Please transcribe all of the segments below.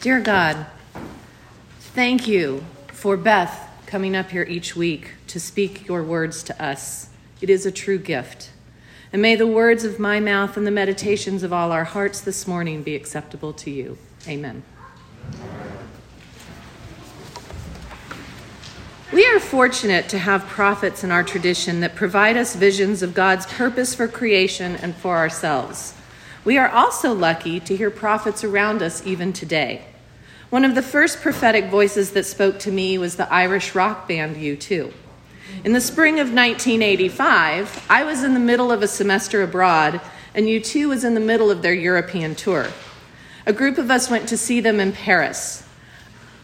Dear God, thank you for Beth coming up here each week to speak your words to us. It is a true gift. And may the words of my mouth and the meditations of all our hearts this morning be acceptable to you. Amen. We are fortunate to have prophets in our tradition that provide us visions of God's purpose for creation and for ourselves. We are also lucky to hear prophets around us even today. One of the first prophetic voices that spoke to me was the Irish rock band U2. In the spring of 1985, I was in the middle of a semester abroad, and U2 was in the middle of their European tour. A group of us went to see them in Paris.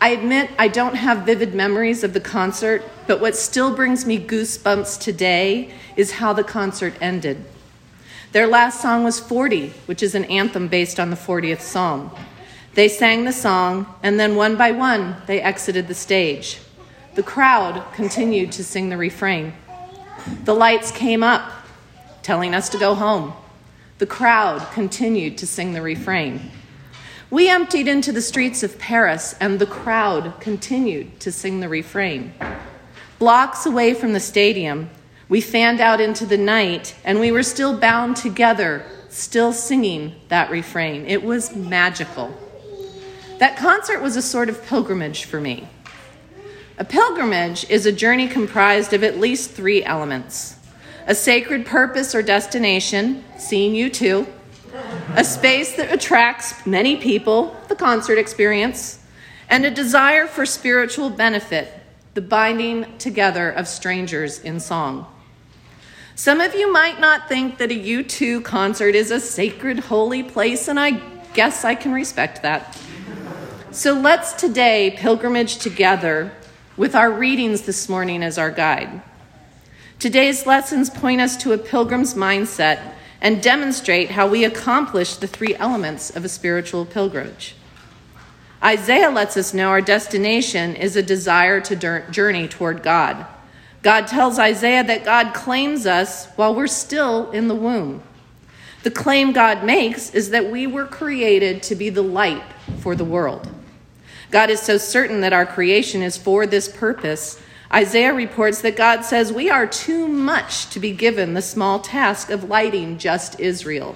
I admit I don't have vivid memories of the concert, but what still brings me goosebumps today is how the concert ended. Their last song was 40, which is an anthem based on the 40th Psalm. They sang the song, and then one by one, they exited the stage. The crowd continued to sing the refrain. The lights came up, telling us to go home. The crowd continued to sing the refrain. We emptied into the streets of Paris, and the crowd continued to sing the refrain. Blocks away from the stadium, we fanned out into the night, and we were still bound together, still singing that refrain. It was magical. That concert was a sort of pilgrimage for me. A pilgrimage is a journey comprised of at least three elements a sacred purpose or destination, seeing U2, a space that attracts many people, the concert experience, and a desire for spiritual benefit, the binding together of strangers in song. Some of you might not think that a U2 concert is a sacred, holy place, and I guess I can respect that. So let's today pilgrimage together with our readings this morning as our guide. Today's lessons point us to a pilgrim's mindset and demonstrate how we accomplish the three elements of a spiritual pilgrimage. Isaiah lets us know our destination is a desire to journey toward God. God tells Isaiah that God claims us while we're still in the womb. The claim God makes is that we were created to be the light for the world. God is so certain that our creation is for this purpose. Isaiah reports that God says we are too much to be given the small task of lighting just Israel.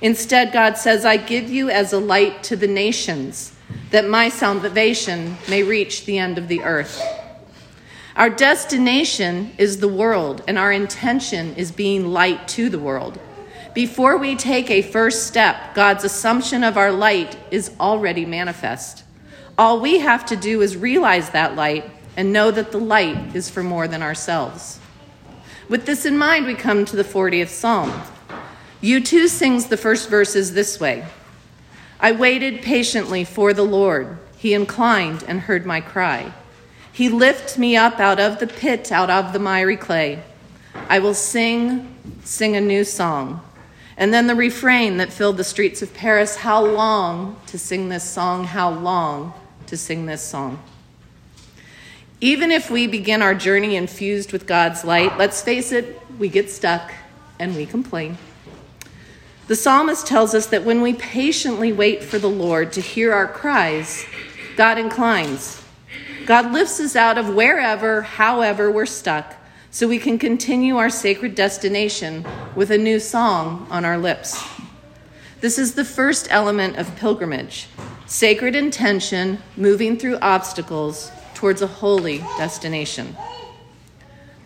Instead, God says, I give you as a light to the nations, that my salvation may reach the end of the earth. Our destination is the world, and our intention is being light to the world. Before we take a first step, God's assumption of our light is already manifest. All we have to do is realize that light and know that the light is for more than ourselves. With this in mind, we come to the 40th Psalm. U2 sings the first verses this way I waited patiently for the Lord. He inclined and heard my cry. He lifted me up out of the pit, out of the miry clay. I will sing, sing a new song. And then the refrain that filled the streets of Paris How long to sing this song? How long? to sing this song. Even if we begin our journey infused with God's light, let's face it, we get stuck and we complain. The psalmist tells us that when we patiently wait for the Lord to hear our cries, God inclines. God lifts us out of wherever, however, we're stuck, so we can continue our sacred destination with a new song on our lips. This is the first element of pilgrimage sacred intention moving through obstacles towards a holy destination.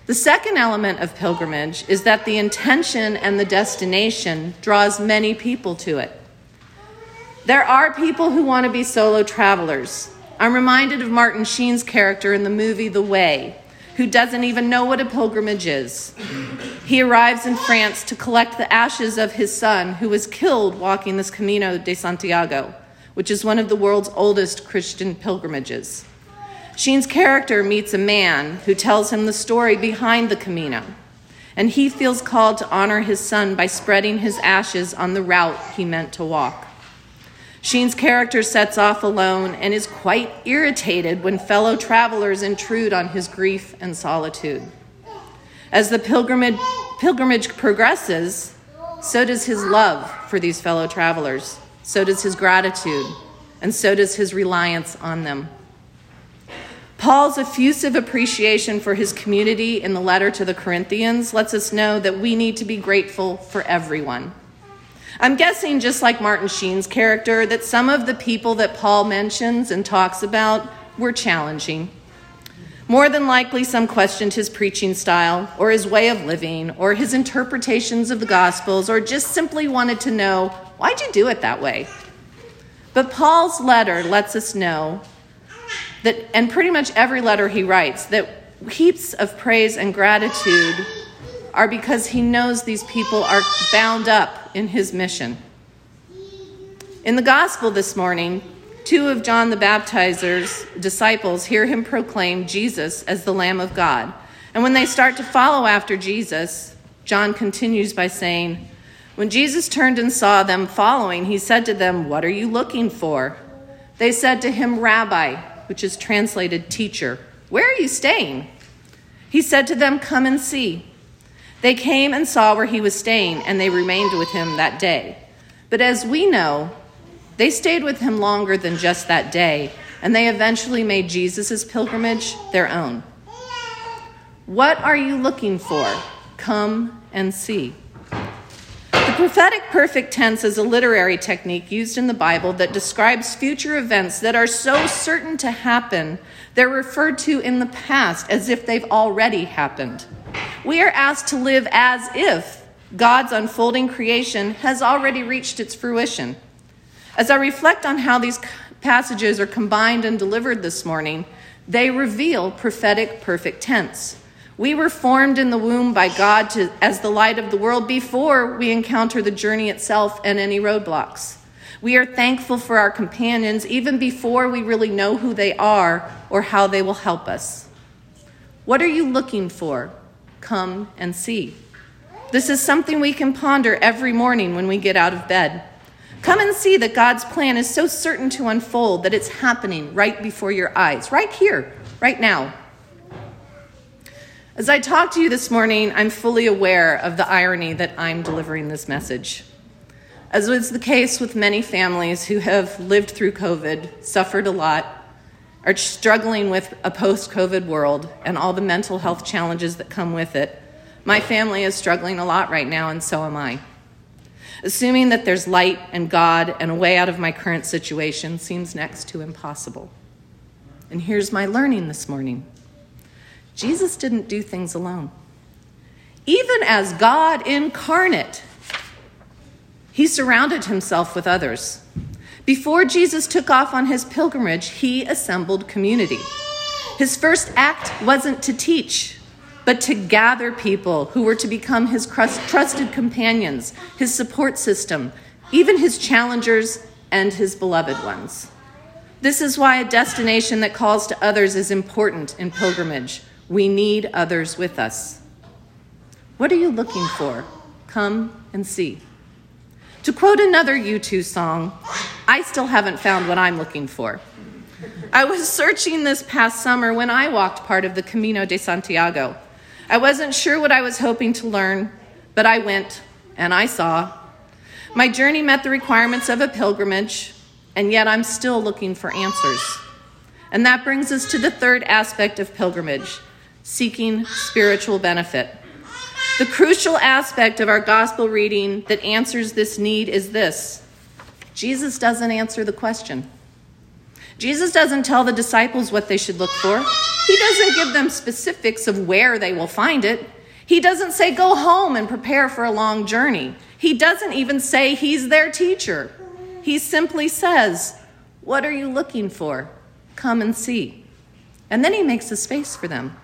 The second element of pilgrimage is that the intention and the destination draws many people to it. There are people who want to be solo travelers. I'm reminded of Martin Sheen's character in the movie The Way, who doesn't even know what a pilgrimage is. He arrives in France to collect the ashes of his son, who was killed walking this Camino de Santiago which is one of the world's oldest Christian pilgrimages. Sheen's character meets a man who tells him the story behind the Camino, and he feels called to honor his son by spreading his ashes on the route he meant to walk. Sheen's character sets off alone and is quite irritated when fellow travelers intrude on his grief and solitude. As the pilgrimage, pilgrimage progresses, so does his love for these fellow travelers, so does his gratitude, and so does his reliance on them. Paul's effusive appreciation for his community in the letter to the Corinthians lets us know that we need to be grateful for everyone. I'm guessing, just like Martin Sheen's character, that some of the people that Paul mentions and talks about were challenging. More than likely, some questioned his preaching style, or his way of living, or his interpretations of the Gospels, or just simply wanted to know, why'd you do it that way? But Paul's letter lets us know that, and pretty much every letter he writes, that heaps of praise and gratitude are because he knows these people are bound up in his mission. In the gospel this morning, two of John the Baptizer's disciples hear him proclaim Jesus as the Lamb of God. And when they start to follow after Jesus, John continues by saying, When Jesus turned and saw them following, he said to them, What are you looking for? They said to him, Rabbi, which is translated teacher, where are you staying? He said to them, Come and see. They came and saw where he was staying, and they remained with him that day. But as we know, they stayed with him longer than just that day, and they eventually made Jesus' pilgrimage their own. What are you looking for? Come and see prophetic perfect tense is a literary technique used in the Bible that describes future events that are so certain to happen, they're referred to in the past as if they've already happened. We are asked to live as if God's unfolding creation has already reached its fruition. As I reflect on how these passages are combined and delivered this morning, they reveal prophetic perfect tense. We were formed in the womb by God to, as the light of the world before we encounter the journey itself and any roadblocks. We are thankful for our companions even before we really know who they are or how they will help us. What are you looking for? Come and see. This is something we can ponder every morning when we get out of bed. Come and see that God's plan is so certain to unfold that it's happening right before your eyes, right here, right now. As I talk to you this morning, I'm fully aware of the irony that I'm delivering this message. As was the case with many families who have lived through COVID, suffered a lot, are struggling with a post COVID world and all the mental health challenges that come with it, my family is struggling a lot right now, and so am I. Assuming that there's light and God and a way out of my current situation seems next to impossible. And here's my learning this morning. Jesus didn't do things alone. Even as God incarnate, he surrounded himself with others. Before Jesus took off on his pilgrimage, he assembled community. His first act wasn't to teach, but to gather people who were to become his trusted companions, his support system, even his challengers and his beloved ones. This is why a destination that calls to others is important in pilgrimage. We need others with us. What are you looking for? Come and see. To quote another U2 song, I still haven't found what I'm looking for. I was searching this past summer when I walked part of the Camino de Santiago. I wasn't sure what I was hoping to learn, but I went and I saw. My journey met the requirements of a pilgrimage, and yet I'm still looking for answers. And that brings us to the third aspect of pilgrimage seeking spiritual benefit. The crucial aspect of our gospel reading that answers this need is this Jesus doesn't answer the question. Jesus doesn't tell the disciples what they should look for. He doesn't give them specifics of where they will find it. He doesn't say, go home and prepare for a long journey. He doesn't even say he's their teacher. He simply says, What are you looking for? Come and see. And then he makes a space for them.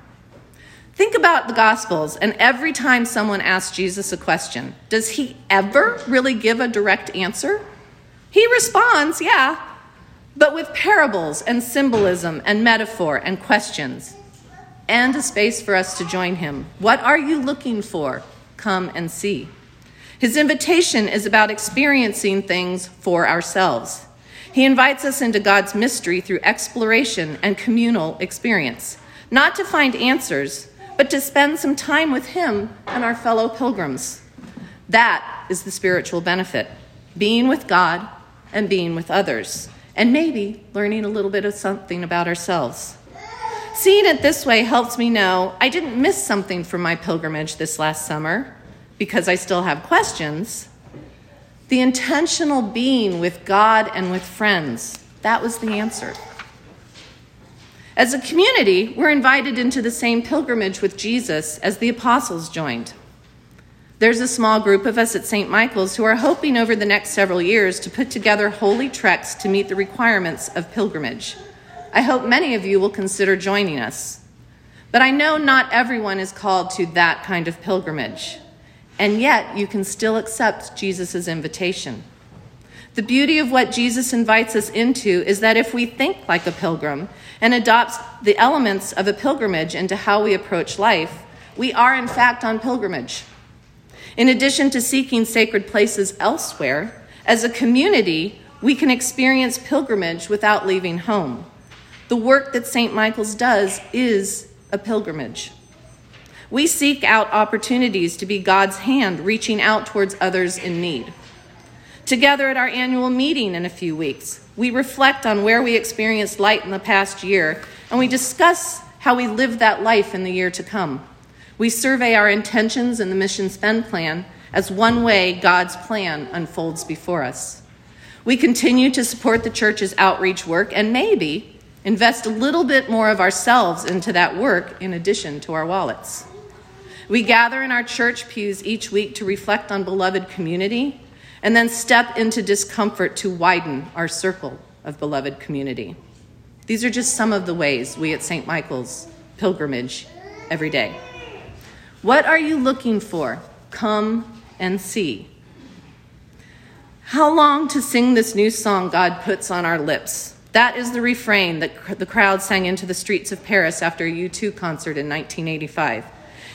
Think about the Gospels, and every time someone asks Jesus a question, does he ever really give a direct answer? He responds, yeah, but with parables and symbolism and metaphor and questions, and a space for us to join him. What are you looking for? Come and see. His invitation is about experiencing things for ourselves. He invites us into God's mystery through exploration and communal experience, not to find answers but to spend some time with Him and our fellow pilgrims. That is the spiritual benefit being with God and being with others, and maybe learning a little bit of something about ourselves. Seeing it this way helps me know I didn't miss something from my pilgrimage this last summer because I still have questions. The intentional being with God and with friends, that was the answer. As a community, we're invited into the same pilgrimage with Jesus as the apostles joined. There's a small group of us at St. Michael's who are hoping over the next several years to put together holy treks to meet the requirements of pilgrimage. I hope many of you will consider joining us. But I know not everyone is called to that kind of pilgrimage, and yet you can still accept Jesus' invitation. The beauty of what Jesus invites us into is that if we think like a pilgrim and adopt the elements of a pilgrimage into how we approach life, we are in fact on pilgrimage. In addition to seeking sacred places elsewhere, as a community, we can experience pilgrimage without leaving home. The work that St. Michael's does is a pilgrimage. We seek out opportunities to be God's hand reaching out towards others in need. Together at our annual meeting in a few weeks, we reflect on where we experienced light in the past year and we discuss how we live that life in the year to come. We survey our intentions in the mission spend plan as one way God's plan unfolds before us. We continue to support the church's outreach work and maybe invest a little bit more of ourselves into that work in addition to our wallets. We gather in our church pews each week to reflect on beloved community and then step into discomfort to widen our circle of beloved community. These are just some of the ways we at St. Michael's pilgrimage every day. What are you looking for? Come and see. How long to sing this new song God puts on our lips? That is the refrain that the crowd sang into the streets of Paris after a U2 concert in 1985.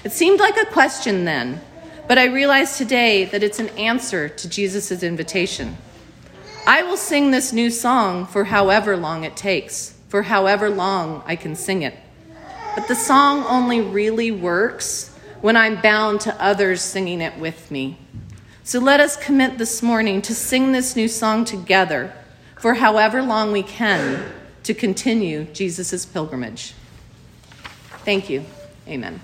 It seemed like a question then, but I realize today that it's an answer to Jesus' invitation. I will sing this new song for however long it takes, for however long I can sing it. But the song only really works when I'm bound to others singing it with me. So let us commit this morning to sing this new song together for however long we can to continue Jesus' pilgrimage. Thank you. Amen.